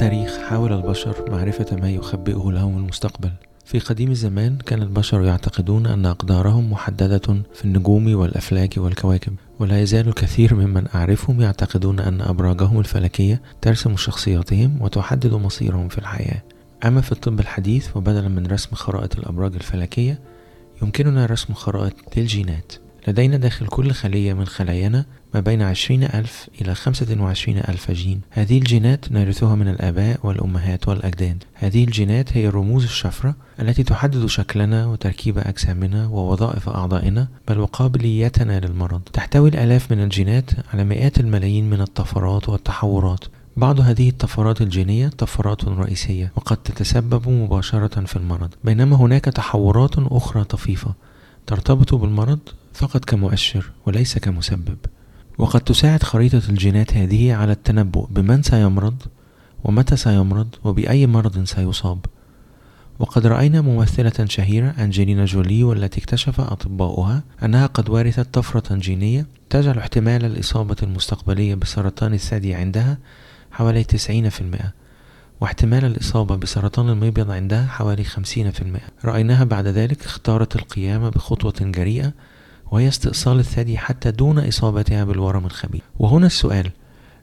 التاريخ حاول البشر معرفة ما يخبئه لهم المستقبل. في قديم الزمان كان البشر يعتقدون أن أقدارهم محددة في النجوم والأفلاك والكواكب ولا يزال الكثير ممن أعرفهم يعتقدون أن أبراجهم الفلكية ترسم شخصياتهم وتحدد مصيرهم في الحياة. أما في الطب الحديث وبدلا من رسم خرائط الأبراج الفلكية يمكننا رسم خرائط للجينات. لدينا داخل كل خلية من خلايانا ما بين عشرين ألف إلى خمسة وعشرين ألف جين. هذه الجينات نرثها من الآباء والأمهات والأجداد. هذه الجينات هي الرموز الشفرة التي تحدد شكلنا وتركيب أجسامنا ووظائف أعضائنا بل وقابليتنا للمرض. تحتوي الآلاف من الجينات على مئات الملايين من الطفرات والتحورات. بعض هذه الطفرات الجينية طفرات رئيسية وقد تتسبب مباشرة في المرض. بينما هناك تحورات أخرى طفيفة ترتبط بالمرض فقط كمؤشر وليس كمسبب. وقد تساعد خريطة الجينات هذه على التنبؤ بمن سيمرض ومتى سيمرض وبأي مرض سيصاب. وقد رأينا ممثلة شهيرة أنجلينا جولي والتي اكتشف أطباؤها أنها قد ورثت طفرة جينية تجعل احتمال الإصابة المستقبلية بسرطان الثدي عندها حوالي 90% واحتمال الإصابة بسرطان المبيض عندها حوالي 50% رأيناها بعد ذلك اختارت القيام بخطوة جريئة وهي استئصال الثدي حتى دون إصابتها بالورم الخبيث وهنا السؤال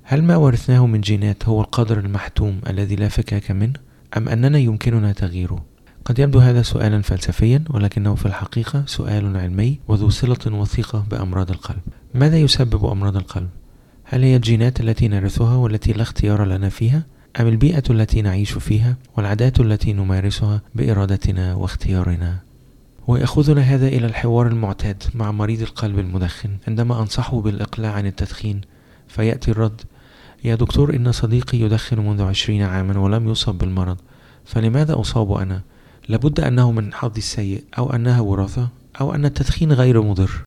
هل ما ورثناه من جينات هو القدر المحتوم الذي لا فكاك منه أم أننا يمكننا تغييره قد يبدو هذا سؤالا فلسفيا ولكنه في الحقيقة سؤال علمي وذو صلة وثيقة بأمراض القلب ماذا يسبب أمراض القلب؟ هل هي الجينات التي نرثها والتي لا اختيار لنا فيها؟ أم البيئة التي نعيش فيها والعادات التي نمارسها بإرادتنا واختيارنا؟ ويأخذنا هذا إلى الحوار المعتاد مع مريض القلب المدخن عندما أنصحه بالإقلاع عن التدخين فيأتي الرد يا دكتور إن صديقي يدخن منذ عشرين عاما ولم يصب بالمرض فلماذا أصاب أنا؟ لابد أنه من حظي السيء أو أنها وراثة أو أن التدخين غير مضر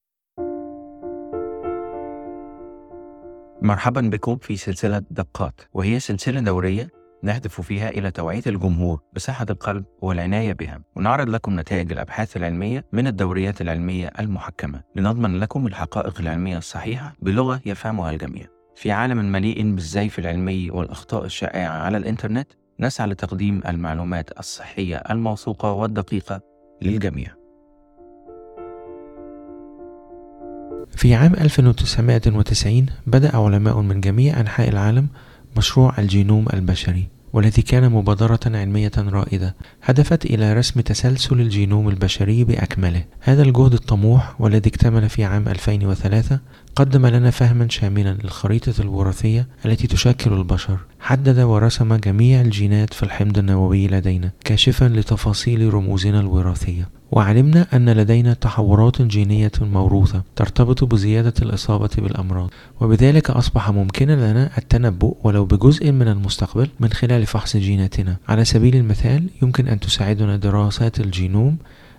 مرحبا بكم في سلسلة دقات وهي سلسلة دورية نهدف فيها إلى توعية الجمهور بصحة القلب والعناية بها. ونعرض لكم نتائج الأبحاث العلمية من الدوريات العلمية المحكمة. لنضمن لكم الحقائق العلمية الصحيحة بلغة يفهمها الجميع. في عالم مليء بالزيف العلمي والأخطاء الشائعة على الإنترنت نسعى لتقديم المعلومات الصحية الموثوقة والدقيقة للجميع. في عام 1990 بدأ علماء من جميع أنحاء العالم مشروع الجينوم البشري والذي كان مبادرة علمية رائدة هدفت إلى رسم تسلسل الجينوم البشري بأكمله. هذا الجهد الطموح والذي اكتمل في عام 2003 قدم لنا فهما شاملا للخريطة الوراثية التي تشكل البشر. حدد ورسم جميع الجينات في الحمض النووي لدينا كاشفا لتفاصيل رموزنا الوراثية. وعلمنا أن لدينا تحورات جينية موروثة ترتبط بزيادة الإصابة بالأمراض. وبذلك أصبح ممكنا لنا التنبؤ ولو بجزء من المستقبل من خلال فحص جيناتنا. على سبيل المثال يمكن أن تساعدنا دراسات الجينوم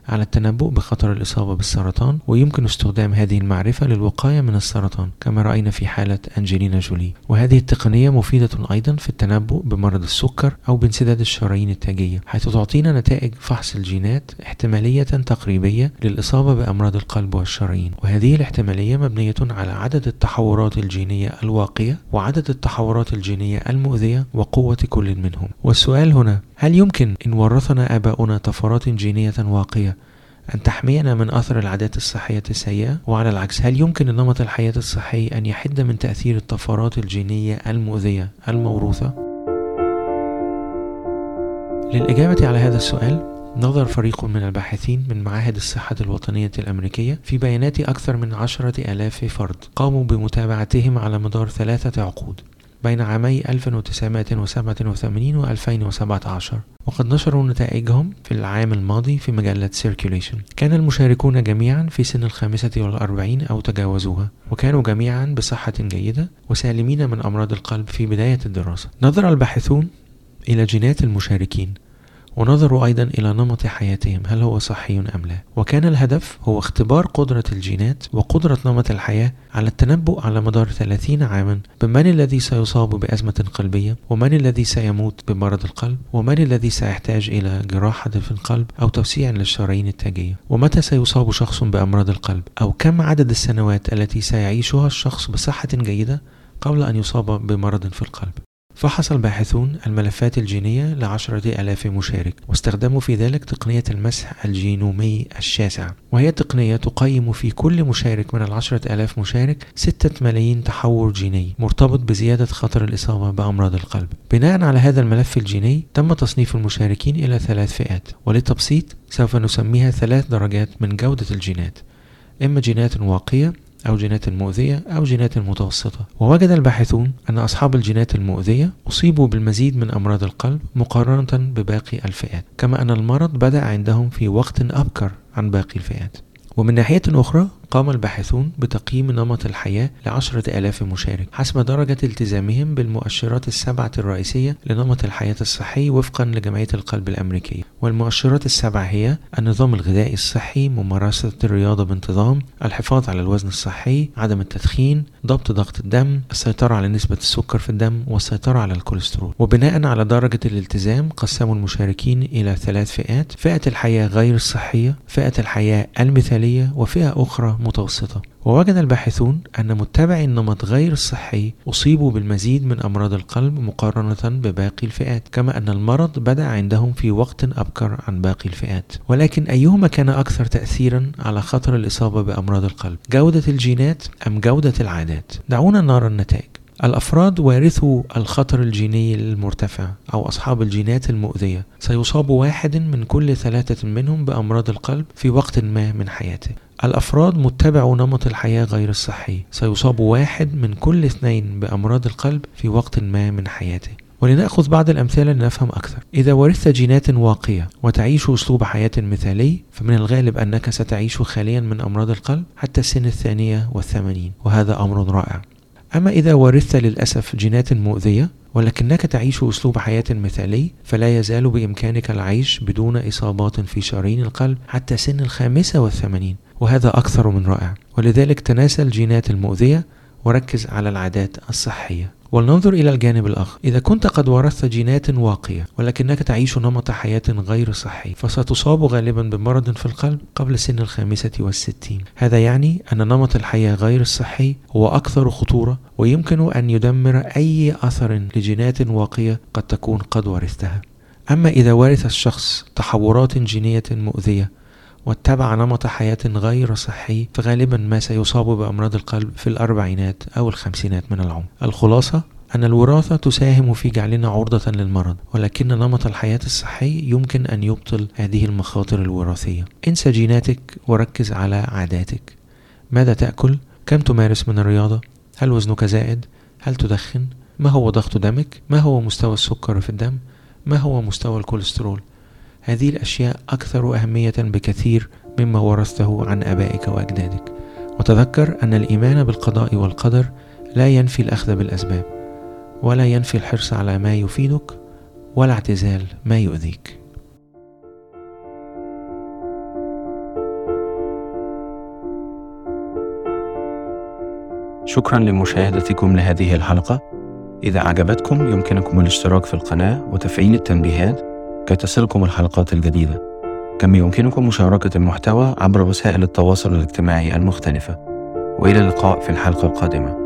على التنبؤ بخطر الإصابة بالسرطان ويمكن استخدام هذه المعرفة للوقاية من السرطان كما رأينا في حالة أنجلينا جولي. وهذه التقنية مفيدة أيضا في التنبؤ بمرض السكر أو بانسداد الشرايين التاجية حيث تعطينا نتائج فحص الجينات احتمالية تقريبية للإصابة بأمراض القلب والشرايين. وهذه الاحتمالية مبنية على عدد التحورات الجينية الواقية وعدد التحورات الجينية المؤذية وقوة كل منهم. والسؤال هنا هل يمكن إن ورثنا آباؤنا طفرات جينية واقية أن تحمينا من أثر العادات الصحية السيئة وعلى العكس هل يمكن لنمط الحياة الصحي أن يحد من تأثير الطفرات الجينية المؤذية الموروثة؟ للإجابة على هذا السؤال نظر فريق من الباحثين من معاهد الصحة الوطنية الأمريكية في بيانات أكثر من عشرة آلاف فرد قاموا بمتابعتهم على مدار ثلاثة عقود بين عامي 1987 و 2017 وقد نشروا نتائجهم في العام الماضي في مجلة Circulation. كان المشاركون جميعا في سن الخامسة والأربعين أو تجاوزوها وكانوا جميعا بصحة جيدة وسالمين من أمراض القلب في بداية الدراسة. نظر الباحثون إلى جينات المشاركين. ونظروا أيضا إلى نمط حياتهم هل هو صحي أم لا؟ وكان الهدف هو اختبار قدرة الجينات وقدرة نمط الحياة على التنبؤ على مدار 30 عاما بمن الذي سيصاب بأزمة قلبية ومن الذي سيموت بمرض القلب ومن الذي سيحتاج إلى جراحة في القلب أو توسيع للشرايين التاجية. ومتى سيصاب شخص بأمراض القلب؟ أو كم عدد السنوات التي سيعيشها الشخص بصحة جيدة قبل أن يصاب بمرض في القلب؟ فحص الباحثون الملفات الجينية لعشرة ألاف مشارك واستخدموا في ذلك تقنية المسح الجينومي الشاسع. وهي تقنية تقيم في كل مشارك من العشرة ألاف مشارك ستة ملايين تحور جيني مرتبط بزيادة خطر الإصابة بأمراض القلب. بناء على هذا الملف الجيني تم تصنيف المشاركين إلى ثلاث فئات. وللتبسيط سوف نسميها ثلاث درجات من جودة الجينات. إما جينات واقية أو جينات مؤذية أو جينات متوسطة ووجد الباحثون أن أصحاب الجينات المؤذية أصيبوا بالمزيد من أمراض القلب مقارنة بباقي الفئات كما أن المرض بدأ عندهم في وقت أبكر عن باقي الفئات. ومن ناحية أخرى قام الباحثون بتقييم نمط الحياة لعشرة آلاف مشارك حسب درجة التزامهم بالمؤشرات السبعة الرئيسية لنمط الحياة الصحي وفقا لجمعية القلب الأمريكية. والمؤشرات السبعة هي النظام الغذائي الصحي ممارسة الرياضة بانتظام الحفاظ على الوزن الصحي عدم التدخين ضبط ضغط الدم السيطرة على نسبة السكر في الدم والسيطرة على الكوليسترول. وبناء على درجة الالتزام قسموا المشاركين إلى ثلاث فئات فئة الحياة غير الصحية فئة الحياة المثالية وفئة أخرى متوسطة. ووجد الباحثون أن متبعي النمط غير الصحي أصيبوا بالمزيد من أمراض القلب مقارنة بباقي الفئات كما أن المرض بدأ عندهم في وقت أبكر عن باقي الفئات. ولكن أيهما كان أكثر تأثيرا على خطر الإصابة بأمراض القلب؟ جودة الجينات أم جودة العادات؟ دعونا نرى النتائج. الأفراد وارثوا الخطر الجيني المرتفع أو أصحاب الجينات المؤذية. سيصاب واحد من كل ثلاثة منهم بأمراض القلب في وقت ما من حياته. الأفراد متبعو نمط الحياة غير الصحي. سيصاب واحد من كل اثنين بأمراض القلب في وقت ما من حياته. ولنأخذ بعض الأمثلة لنفهم أكثر. إذا ورثت جينات واقية وتعيش أسلوب حياة مثالي فمن الغالب أنك ستعيش خاليا من أمراض القلب حتى السن الثانية والثمانين وهذا أمر رائع. أما إذا ورثت للأسف جينات مؤذية ولكنك تعيش أسلوب حياة مثالي فلا يزال بإمكانك العيش بدون إصابات في شرايين القلب حتى سن الخامسة والثمانين وهذا أكثر من رائع. ولذلك تناسى الجينات المؤذية وركز على العادات الصحية. ولننظر إلى الجانب الآخر. إذا كنت قد ورثت جينات واقية ولكنك تعيش نمط حياة غير صحي فستصاب غالبا بمرض في القلب قبل سن الخامسة والستين. هذا يعني أن نمط الحياة غير الصحي هو أكثر خطورة ويمكن أن يدمر أي أثر لجينات واقية قد تكون قد ورثتها. أما إذا ورث الشخص تحورات جينية مؤذية واتبع نمط حياة غير صحي فغالبا ما سيصاب بأمراض القلب في الأربعينات أو الخمسينات من العمر الخلاصة أن الوراثة تساهم في جعلنا عرضة للمرض ولكن نمط الحياة الصحي يمكن أن يبطل هذه المخاطر الوراثية انسى جيناتك وركز على عاداتك ماذا تأكل؟ كم تمارس من الرياضة؟ هل وزنك زائد؟ هل تدخن؟ ما هو ضغط دمك؟ ما هو مستوى السكر في الدم؟ ما هو مستوى الكوليسترول؟ هذه الأشياء أكثر أهمية بكثير مما ورثته عن آبائك وأجدادك. وتذكر أن الإيمان بالقضاء والقدر لا ينفي الأخذ بالأسباب ولا ينفي الحرص على ما يفيدك ولا اعتزال ما يؤذيك. شكرا لمشاهدتكم لهذه الحلقة. إذا عجبتكم يمكنكم الاشتراك في القناة وتفعيل التنبيهات. كي تصلكم الحلقات الجديدة. كما يمكنكم مشاركة المحتوى عبر وسائل التواصل الاجتماعي المختلفة. وإلى اللقاء في الحلقة القادمة.